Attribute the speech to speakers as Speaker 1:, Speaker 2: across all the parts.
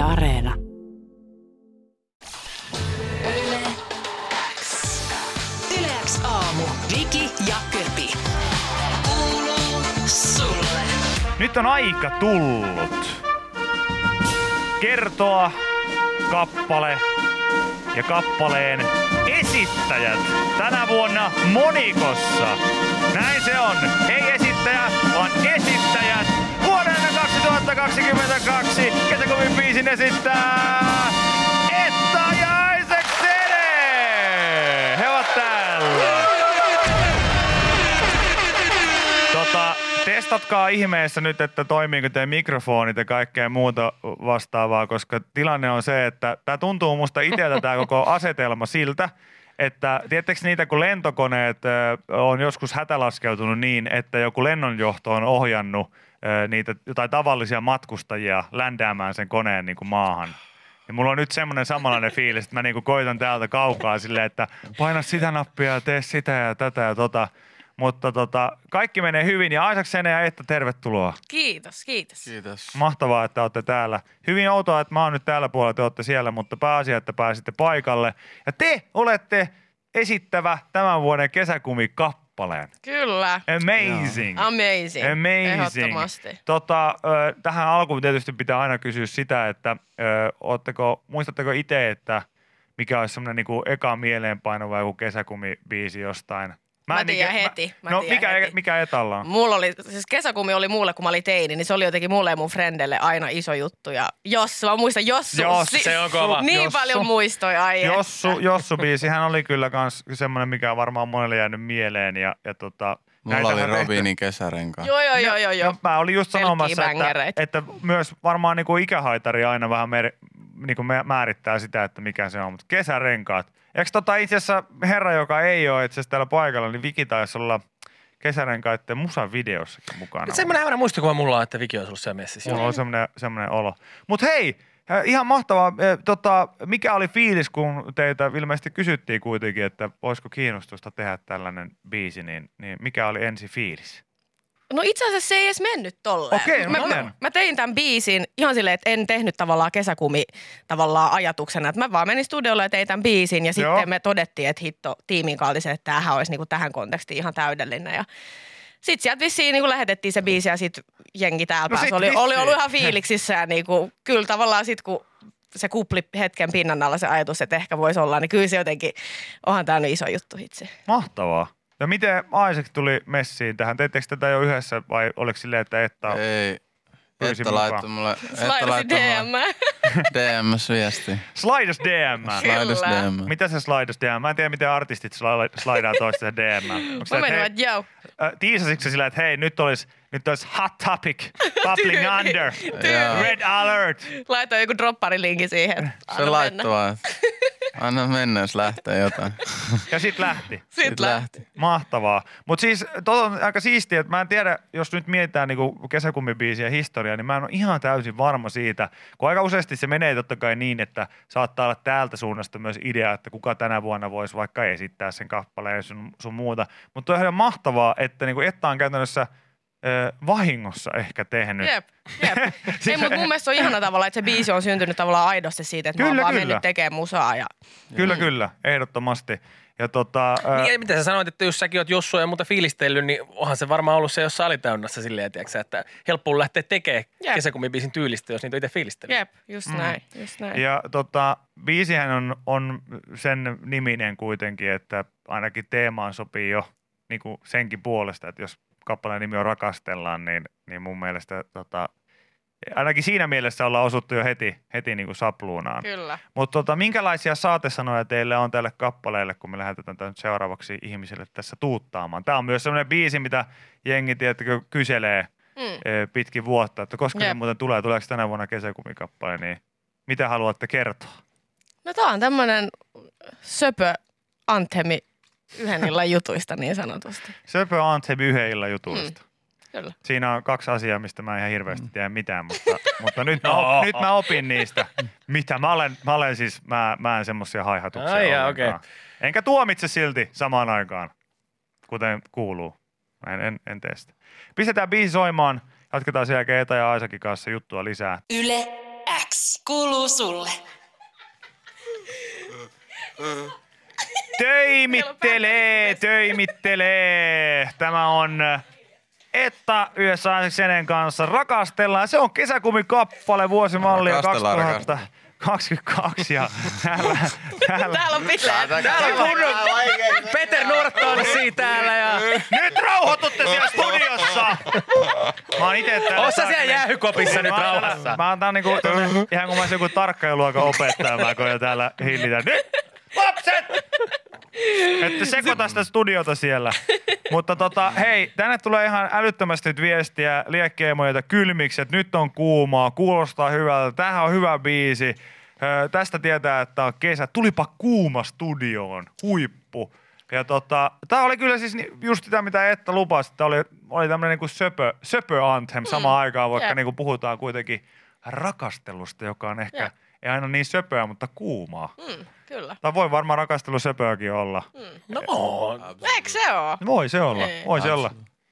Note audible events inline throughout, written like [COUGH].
Speaker 1: Yle Areena.
Speaker 2: Yleäks aamu. Viki ja Köpi. Kuuluu sulle.
Speaker 3: Nyt on aika tullut kertoa kappale ja kappaleen esittäjät tänä vuonna monikossa. Näin se on. Ei esittäjä, vaan esittäjät. Vuoden 2022 kesäkuvin biisin esittää Etta ja Isaac Sede. He ovat täällä. Tota, testatkaa ihmeessä nyt, että toimiiko teidän mikrofonit ja kaikkea muuta vastaavaa, koska tilanne on se, että tämä tuntuu musta itseltä tämä koko asetelma siltä, että tiedättekö niitä, kun lentokoneet ö, on joskus hätälaskeutunut niin, että joku lennonjohto on ohjannut niitä jotain tavallisia matkustajia ländäämään sen koneen niin kuin maahan. Ja mulla on nyt semmoinen samanlainen fiilis, että mä niinku koitan täältä kaukaa silleen, että paina sitä nappia ja tee sitä ja tätä ja tota. Mutta tota, kaikki menee hyvin ja Aisak Sene ja Etta, tervetuloa.
Speaker 4: Kiitos, kiitos.
Speaker 5: Kiitos.
Speaker 3: Mahtavaa, että olette täällä. Hyvin outoa, että mä oon nyt täällä puolella, te olette siellä, mutta pääasia, että pääsitte paikalle. Ja te olette esittävä tämän vuoden kesäkumikappaleen.
Speaker 4: Kyllä.
Speaker 3: Amazing.
Speaker 4: Amazing.
Speaker 3: Amazing.
Speaker 4: Ehdottomasti.
Speaker 3: Tota, tähän alkuun tietysti pitää aina kysyä sitä, että ootteko, muistatteko itse, että mikä olisi semmoinen niinku eka mieleenpainova joku kesäkumibiisi jostain?
Speaker 4: Mä
Speaker 3: en
Speaker 4: tiedän heti, mä
Speaker 3: no
Speaker 4: tiedän
Speaker 3: mikä,
Speaker 4: heti.
Speaker 3: mikä etalla on?
Speaker 4: Mulla oli, siis kesäkumi oli mulle, kun mä olin teini, niin se oli jotenkin mulle ja mun frendelle aina iso juttu. Ja Jossu, mä muistan Jossu.
Speaker 3: Jossu,
Speaker 4: Si-
Speaker 3: se on kova.
Speaker 4: Niin
Speaker 3: Jossu.
Speaker 4: paljon muistoja ai
Speaker 3: Jossu, Jossu biisi, hän oli kyllä kans semmoinen, mikä on varmaan monelle jäänyt mieleen. Ja, ja tota,
Speaker 5: Mulla oli
Speaker 3: tehty-
Speaker 5: Robinin kesärenkaan.
Speaker 4: Joo, joo, joo, joo. joo.
Speaker 3: No, mä olin just sanomassa, että, että myös varmaan niin kuin ikähaitari aina vähän mer, niin kuin määrittää sitä, että mikä se on. Mutta kesärenkaat. Eikö tota itse asiassa herra, joka ei ole itse asiassa täällä paikalla, niin Viki taisi olla kesärenkaiden musan videossakin mukana.
Speaker 6: Semmoinen hämärä muistikuva mulla on, että Viki olisi ollut siellä messissä.
Speaker 3: Mulla on semmoinen, semmoinen olo. Mutta hei, ihan mahtavaa. Tota, mikä oli fiilis, kun teitä ilmeisesti kysyttiin kuitenkin, että olisiko kiinnostusta tehdä tällainen biisi, niin, niin mikä oli ensi fiilis?
Speaker 4: No itse asiassa se ei edes mennyt tolleen.
Speaker 3: Okei, no
Speaker 4: mä, mä, mä, tein tämän biisin ihan silleen, että en tehnyt tavallaan kesäkumi tavallaan ajatuksena. Että mä vaan menin studiolle ja tein tämän biisin ja
Speaker 3: Joo.
Speaker 4: sitten me todettiin, että hitto tiimin se, että tämähän olisi niinku tähän kontekstiin ihan täydellinen. Ja sitten sieltä vissiin niinku lähetettiin se biisi ja sitten jengi täällä
Speaker 3: No sit
Speaker 4: pääsi. Oli, oli ollut ihan fiiliksissä ja niinku, kyllä tavallaan sitten kun se kupli hetken pinnan alla se ajatus, että ehkä voisi olla, niin kyllä se jotenkin, onhan tämä nyt iso juttu itse.
Speaker 3: Mahtavaa. Ja miten Isaac tuli messiin tähän? Teittekö tätä jo yhdessä vai oliko silleen, että Etta
Speaker 5: Ei.
Speaker 3: Mukaan.
Speaker 5: laittoi mulle, että
Speaker 4: Slaidasi
Speaker 5: laittoi
Speaker 4: DM.
Speaker 5: mulle DMS-viesti. [LAUGHS]
Speaker 3: Slaidas DM.
Speaker 4: Kyllä.
Speaker 5: DM.
Speaker 3: Mitä se slaidas DM? Mä en tiedä, miten artistit slaidaa toista DM. [LAUGHS] Onko
Speaker 4: Mä menin, että joo,
Speaker 3: tiisasitko sä sillä, että hei, nyt olisi, nyt olisi hot topic, bubbling under, red alert.
Speaker 4: laitoin joku dropparilinki siihen.
Speaker 5: Se laittoi [LAUGHS] anna mennä, jos lähtee jotain.
Speaker 3: Ja sit lähti.
Speaker 4: Sitten
Speaker 5: Sitten lähti.
Speaker 3: Mahtavaa. Mutta siis tota on aika siistiä, että mä en tiedä, jos nyt mietitään niinku kesäkummibiisiä historiaa, niin mä en ole ihan täysin varma siitä, kun aika useasti se menee totta kai niin, että saattaa olla täältä suunnasta myös idea, että kuka tänä vuonna voisi vaikka esittää sen kappaleen ja sun, sun muuta. Mutta on ihan mahtavaa, että niinku Etta on käytännössä ö, vahingossa ehkä tehnyt.
Speaker 4: Jep, jep. [LAUGHS] Ei, mutta mun mielestä on ihana tavalla, että se biisi on syntynyt tavallaan aidosti siitä, että
Speaker 3: Kyllä,
Speaker 4: mä oon vaan
Speaker 3: kyllä.
Speaker 4: mennyt tekemään musaa. Ja...
Speaker 3: Kyllä, kyllä, ehdottomasti. Ja tota, ö,
Speaker 6: Niin, mitä sä sanoit, että jos säkin oot Jossua ja muuta fiilistellyt, niin onhan se varmaan ollut se jossain alitäynnässä silleen, tiiäksä, että helppo lähteä tekemään
Speaker 4: Jep.
Speaker 6: kesäkumibiisin tyylistä, jos niitä on itse fiilistellyt.
Speaker 4: Jep, just näin, just näin.
Speaker 3: Ja tota, biisihän on, on sen niminen kuitenkin, että ainakin teemaan sopii jo niin kuin senkin puolesta, että jos kappaleen nimi on Rakastellaan, niin, niin mun mielestä tota, ainakin siinä mielessä ollaan osuttu jo heti, heti niin kuin sapluunaan.
Speaker 4: Kyllä.
Speaker 3: Mutta tota, minkälaisia saatesanoja teille on tälle kappaleelle, kun me lähetetään tämän seuraavaksi ihmisille tässä tuuttaamaan? Tämä on myös sellainen biisi, mitä jengi tiettäkö, kyselee
Speaker 4: Mm.
Speaker 3: ö, pitkin vuotta, että koska se
Speaker 4: Jep.
Speaker 3: muuten tulee, tuleeko tänä vuonna kesäkumikappale, niin mitä haluatte kertoa?
Speaker 4: No tää on tämmönen söpö anthemi yhden illan jutuista niin sanotusti.
Speaker 3: Söpö Antsemi yhden illan jutuista.
Speaker 4: Kyllä.
Speaker 3: Siinä on kaksi asiaa, mistä mä en ihan hirveästi tiedä mitään, mutta, mutta nyt, mä, [LAUGHS] op, nyt mä opin niistä. Mitä? Mä olen, mä olen siis, mä, mä en semmosia haihatuksia
Speaker 6: Ai jaa, okei.
Speaker 3: Enkä tuomitse silti samaan aikaan, kuten kuuluu. Mä en, en, en tee sitä. Pistetään biisi soimaan. Jatketaan sen jälkeen Eta ja Aisakin kanssa juttua lisää.
Speaker 2: Yle X kuuluu sulle.
Speaker 3: Töimittelee, töimittelee. Tämä on Etta yhdessä Senen kanssa. Rakastellaan. Se on kesäkumikappale vuosimallia
Speaker 5: Rakastellaan,
Speaker 3: 2022. Ja täällä, täällä,
Speaker 4: Täällä on bileet.
Speaker 6: Täällä on kunnon Peter Norton siitä täällä ja...
Speaker 3: Nyt rauhoitutte siellä studiossa! Mä oon ite täällä...
Speaker 6: Oot sä siellä jäähykopissa nyt rauhassa?
Speaker 3: Mä oon tää niinku ihan kun mä olisin joku tarkkailuaika opettaja, mä koen täällä hillitä. Nyt! Lapset! Että [LAUGHS] sekoita sitä studiota siellä. [LAUGHS] Mutta tota, hei, tänne tulee ihan älyttömästi nyt viestiä liekkiemoilta kylmiksi, että nyt on kuumaa, kuulostaa hyvältä, tämähän on hyvä biisi. Öö, tästä tietää, että on kesä. Tulipa kuuma studioon, huippu. Ja tota, tää oli kyllä siis just sitä, mitä Etta lupasi. Tää oli, oli tämmönen niinku söpö, söpö anthem samaan aikaan, vaikka
Speaker 4: Jep.
Speaker 3: niinku puhutaan kuitenkin rakastelusta, joka on ehkä
Speaker 4: Jep.
Speaker 3: Ei aina niin söpöä, mutta kuumaa.
Speaker 4: Mm, kyllä.
Speaker 3: Tai voi varmaan rakastelu söpöäkin olla.
Speaker 6: No,
Speaker 4: Eikö se oo?
Speaker 3: Voi se olla,
Speaker 4: Niin.
Speaker 3: voi se olla.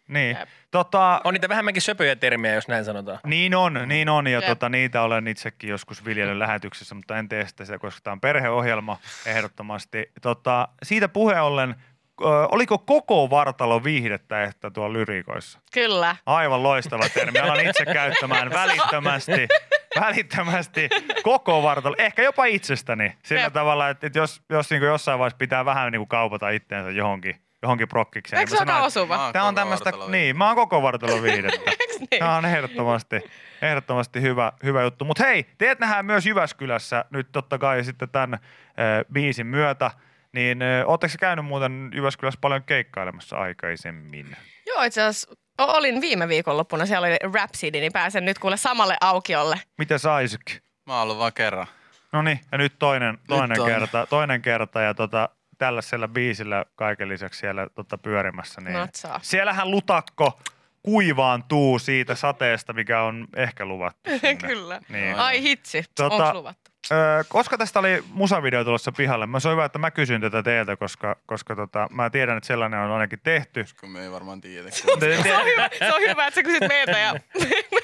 Speaker 3: Niin.
Speaker 4: Jep.
Speaker 3: Tota,
Speaker 6: on niitä vähemmänkin söpöjä termiä, jos näin sanotaan.
Speaker 3: niin on, niin on. Ja
Speaker 4: Jep.
Speaker 3: tota, niitä olen itsekin joskus viljellyt lähetyksessä, mutta en tee sitä, sitä, koska tämä on perheohjelma ehdottomasti. Tota, siitä puheen ollen, ö, oliko koko vartalo viihdettä että tuolla lyrikoissa?
Speaker 4: Kyllä.
Speaker 3: Aivan loistava termi. Alan itse käyttämään [LAUGHS] välittömästi, välittömästi koko vartalo. Ehkä jopa itsestäni. Sillä
Speaker 4: Jep.
Speaker 3: tavalla, että, että jos, jos niin jossain vaiheessa pitää vähän niin kuin kaupata itteensä johonkin, johonkin prokkikseen.
Speaker 4: Eikö
Speaker 3: niin
Speaker 4: se
Speaker 3: mä
Speaker 4: aika osuva?
Speaker 3: Tämä on tämmöistä, niin, mä oon koko vartalo viihdettä. [LAUGHS]
Speaker 4: Eiks niin?
Speaker 3: Tämä on ehdottomasti, ehdottomasti hyvä, hyvä juttu. Mutta hei, teet nähdään myös Jyväskylässä nyt totta kai sitten tämän äh, biisin myötä. Niin äh, ootteko käynyt muuten Jyväskylässä paljon keikkailemassa aikaisemmin?
Speaker 4: Joo, itse asiassa olin viime viikonloppuna, siellä oli Rhapsody, niin pääsen nyt kuule samalle aukiolle.
Speaker 3: Miten sä Isaac?
Speaker 5: Mä oon ollut vaan kerran.
Speaker 3: No niin, ja nyt toinen, toinen,
Speaker 5: toinen.
Speaker 3: kerta, toinen kerta ja tota, tällaisella biisillä kaiken lisäksi siellä tota, pyörimässä. Niin
Speaker 4: Natsaa.
Speaker 3: siellähän lutakko kuivaantuu siitä sateesta, mikä on ehkä luvattu. [LAUGHS] sinne.
Speaker 4: Kyllä.
Speaker 3: Niin.
Speaker 4: Ai hitsi,
Speaker 3: Tota-
Speaker 4: onko luvattu?
Speaker 3: Öö, koska tästä oli musavideo tulossa pihalle, mä se on hyvä, että mä kysyn tätä teiltä, koska, koska tota, mä tiedän, että sellainen on ainakin tehty.
Speaker 5: Kun me ei varmaan tiedä.
Speaker 4: Se on hyvä, se on hyvä että sä kysyt meiltä ja [LAUGHS]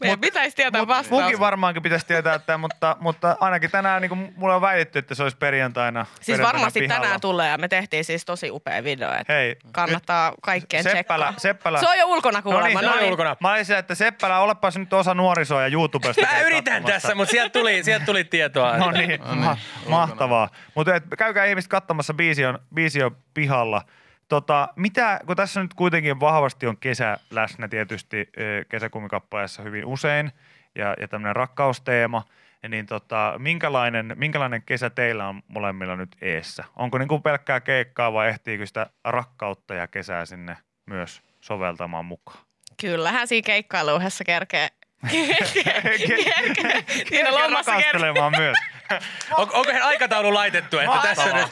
Speaker 4: meidän pitäisi tietää vastaus.
Speaker 3: Munkin varmaankin pitäisi tietää tämä, mutta, mutta ainakin tänään niin mulle on väitetty, että se olisi perjantaina.
Speaker 4: Siis
Speaker 3: perjantaina
Speaker 4: varmasti
Speaker 3: pihalla.
Speaker 4: tänään tulee ja me tehtiin siis tosi upea video, että
Speaker 3: Hei,
Speaker 4: kannattaa kaikkien
Speaker 3: Seppälä,
Speaker 4: tsekkaa.
Speaker 3: Seppälä.
Speaker 4: Se on jo ulkona kuulemma.
Speaker 3: No niin,
Speaker 6: se on jo ulkona.
Speaker 3: Mä olisin, että Seppälä, olepas nyt osa nuorisoa ja YouTubesta.
Speaker 6: Mä yritän
Speaker 3: katsomassa.
Speaker 6: tässä, mutta sieltä tuli, sieltä tuli tietoa.
Speaker 3: No niin, ma- mahtavaa. Mutta käykää ihmiset katsomassa, biisi on, biisi on pihalla. Tota, mitä, kun tässä nyt kuitenkin vahvasti on kesä läsnä tietysti kesäkumikappaleessa hyvin usein ja, ja tämmöinen rakkausteema, niin tota, minkälainen, minkälainen kesä teillä on molemmilla nyt eessä? Onko niin kuin pelkkää keikkaa vai ehtiikö sitä rakkautta ja kesää sinne myös soveltamaan mukaan?
Speaker 4: Kyllähän siinä keikkailuuhessa kerkee. Siinä kerkee.
Speaker 3: rakastelemaan myös.
Speaker 6: On, onko aikataulu laitettu, että tässä nyt...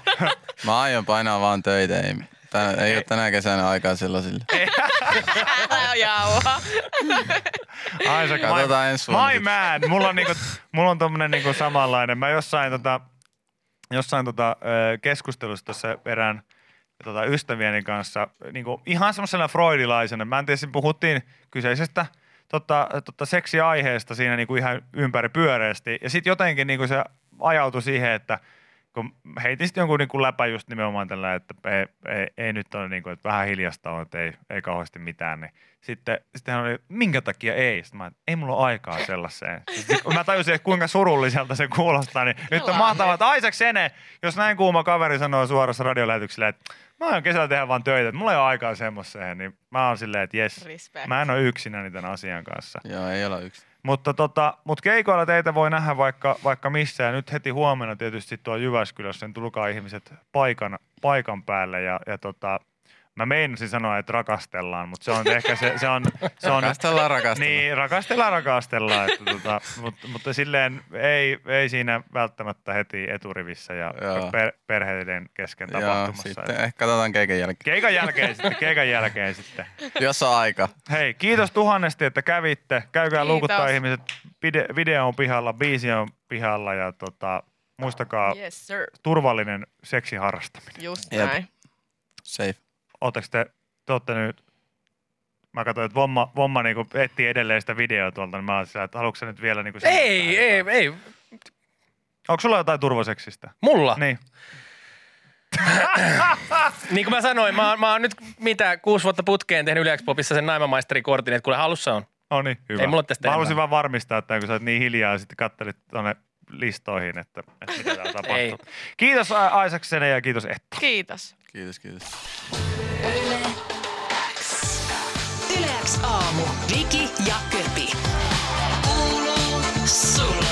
Speaker 5: Mä aion painaa vaan töitä. Ei, tän, ei ole tänä kesänä aikaa sellaisille.
Speaker 4: Älä jauha.
Speaker 3: Ai se,
Speaker 5: Katsotaan
Speaker 3: my,
Speaker 5: ensi vuonna
Speaker 3: My man, mulla on, niinku, mulla on tommonen niinku samanlainen. Mä jossain, tota, jossain tota, keskustelussa tuossa erään tota, ystävieni kanssa niinku, ihan semmoisena freudilaisena. Mä en tiedä, siinä puhuttiin kyseisestä tota, tota, seksiaiheesta siinä niinku ihan ympäri pyöreästi. Ja sitten jotenkin niinku se ajautui siihen, että kun heitin sitten jonkun niinku läpä just nimenomaan tällä, että ei, ei, ei nyt ole niinku, että vähän hiljasta on, että ei, ei kauheasti mitään, niin sitten, sitten hän oli, minkä takia ei? Sitten mä, että ei mulla ole aikaa sellaiseen. Sitten kun mä tajusin, että kuinka surulliselta se kuulostaa, niin nyt on mahtavaa, että Isaac Sene, jos näin kuuma kaveri sanoo suorassa radiolähetyksellä, että mä oon kesällä tehdä vaan töitä, että mulla ei ole aikaa semmoiseen, niin mä oon silleen, että jes,
Speaker 4: Respect.
Speaker 3: mä en ole yksinäni tämän asian kanssa.
Speaker 5: Joo, ei olla yksi.
Speaker 3: Mutta tota, mut keikoilla teitä voi nähdä vaikka, vaikka missä. Ja nyt heti huomenna tietysti tuo Jyväskylässä, niin tulkaa ihmiset paikan, paikan päälle. Ja, ja tota, mä meinasin sanoa, että rakastellaan, mutta se on ehkä se, se on... Se on
Speaker 5: Rakastellaan, rakastellaan.
Speaker 3: Niin, rakastellaan, rakastellaan. Että tota, mutta, mutta silleen ei, ei siinä välttämättä heti eturivissä ja
Speaker 5: Joo.
Speaker 3: per, perheiden kesken
Speaker 5: Joo,
Speaker 3: tapahtumassa.
Speaker 5: sitten ehkä katsotaan keikan jälkeen.
Speaker 3: Keikan jälkeen sitten, keikan jälkeen sitten. [LAUGHS]
Speaker 5: Jos on aika.
Speaker 3: Hei, kiitos tuhannesti, että kävitte. Käykää
Speaker 4: Kiitos.
Speaker 3: luukuttaa ihmiset. Vide- video on pihalla, biisi on pihalla ja tota, muistakaa
Speaker 4: Yes sir,
Speaker 3: turvallinen seksiharrastaminen.
Speaker 4: just näin.
Speaker 5: Safe.
Speaker 3: Oletteko te, te olette nyt mä katsoin, että Vomma, Vomma niinku etsii edelleen sitä videoa tuolta, niin mä oon sillä, että haluatko nyt vielä niinku
Speaker 6: Ei, ei,
Speaker 3: jotain?
Speaker 6: ei.
Speaker 3: Onko sulla jotain turvaseksistä?
Speaker 6: Mulla?
Speaker 3: Niin. [LAUGHS]
Speaker 6: Niin kuin mä sanoin, mä, oon- mä oon nyt mitä, kuusi vuotta putkeen tehnyt Yleäks-popissa sen naimamaisterikortin, että kuule halussa on.
Speaker 3: No niin, hyvä.
Speaker 6: Ei mulla tästä
Speaker 3: Mä halusin vaan varmistaa, että kun sä oot niin hiljaa ja sitten kattelit tuonne listoihin, että, että mitä täällä [LAUGHS] tapahtuu.
Speaker 6: Ei.
Speaker 3: Kiitos A- Isaksene ja kiitos Etta.
Speaker 4: Kiitos.
Speaker 5: Kiitos, kiitos.
Speaker 2: Viki ja Köpi. Kuuluu sulle.